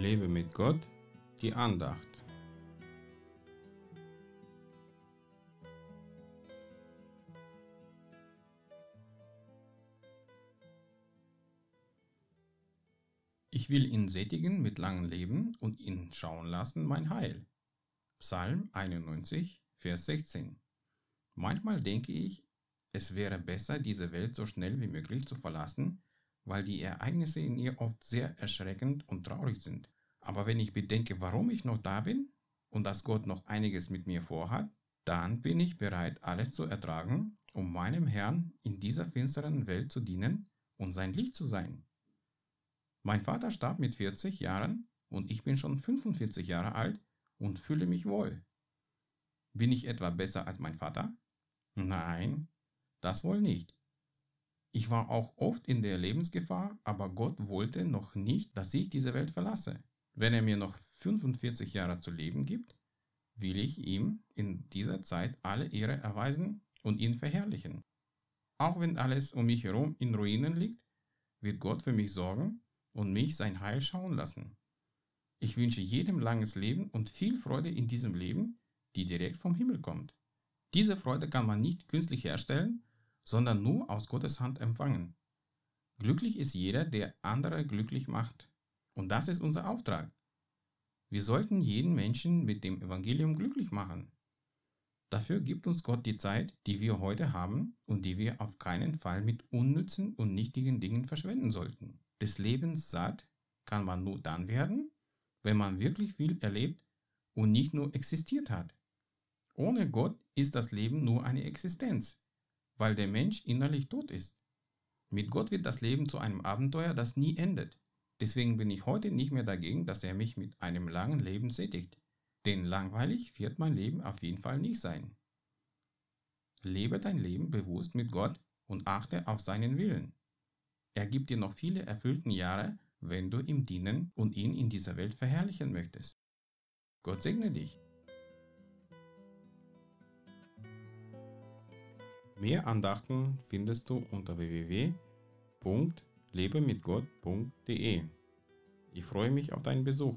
Lebe mit Gott, die Andacht. Ich will ihn sättigen mit langem Leben und ihn schauen lassen mein Heil. Psalm 91, Vers 16. Manchmal denke ich, es wäre besser, diese Welt so schnell wie möglich zu verlassen, weil die Ereignisse in ihr oft sehr erschreckend und traurig sind. Aber wenn ich bedenke, warum ich noch da bin und dass Gott noch einiges mit mir vorhat, dann bin ich bereit, alles zu ertragen, um meinem Herrn in dieser finsteren Welt zu dienen und sein Licht zu sein. Mein Vater starb mit 40 Jahren und ich bin schon 45 Jahre alt und fühle mich wohl. Bin ich etwa besser als mein Vater? Nein, das wohl nicht. Ich war auch oft in der Lebensgefahr, aber Gott wollte noch nicht, dass ich diese Welt verlasse. Wenn er mir noch 45 Jahre zu leben gibt, will ich ihm in dieser Zeit alle Ehre erweisen und ihn verherrlichen. Auch wenn alles um mich herum in Ruinen liegt, wird Gott für mich sorgen und mich sein Heil schauen lassen. Ich wünsche jedem langes Leben und viel Freude in diesem Leben, die direkt vom Himmel kommt. Diese Freude kann man nicht künstlich herstellen, sondern nur aus Gottes Hand empfangen. Glücklich ist jeder, der andere glücklich macht. Und das ist unser Auftrag. Wir sollten jeden Menschen mit dem Evangelium glücklich machen. Dafür gibt uns Gott die Zeit, die wir heute haben und die wir auf keinen Fall mit unnützen und nichtigen Dingen verschwenden sollten. Des Lebens satt kann man nur dann werden, wenn man wirklich viel erlebt und nicht nur existiert hat. Ohne Gott ist das Leben nur eine Existenz, weil der Mensch innerlich tot ist. Mit Gott wird das Leben zu einem Abenteuer, das nie endet. Deswegen bin ich heute nicht mehr dagegen, dass er mich mit einem langen Leben sättigt. Denn langweilig wird mein Leben auf jeden Fall nicht sein. Lebe dein Leben bewusst mit Gott und achte auf seinen Willen. Er gibt dir noch viele erfüllten Jahre, wenn du ihm dienen und ihn in dieser Welt verherrlichen möchtest. Gott segne dich. Mehr Andachten findest du unter www.lebemitgott.de. Ich freue mich auf deinen Besuch.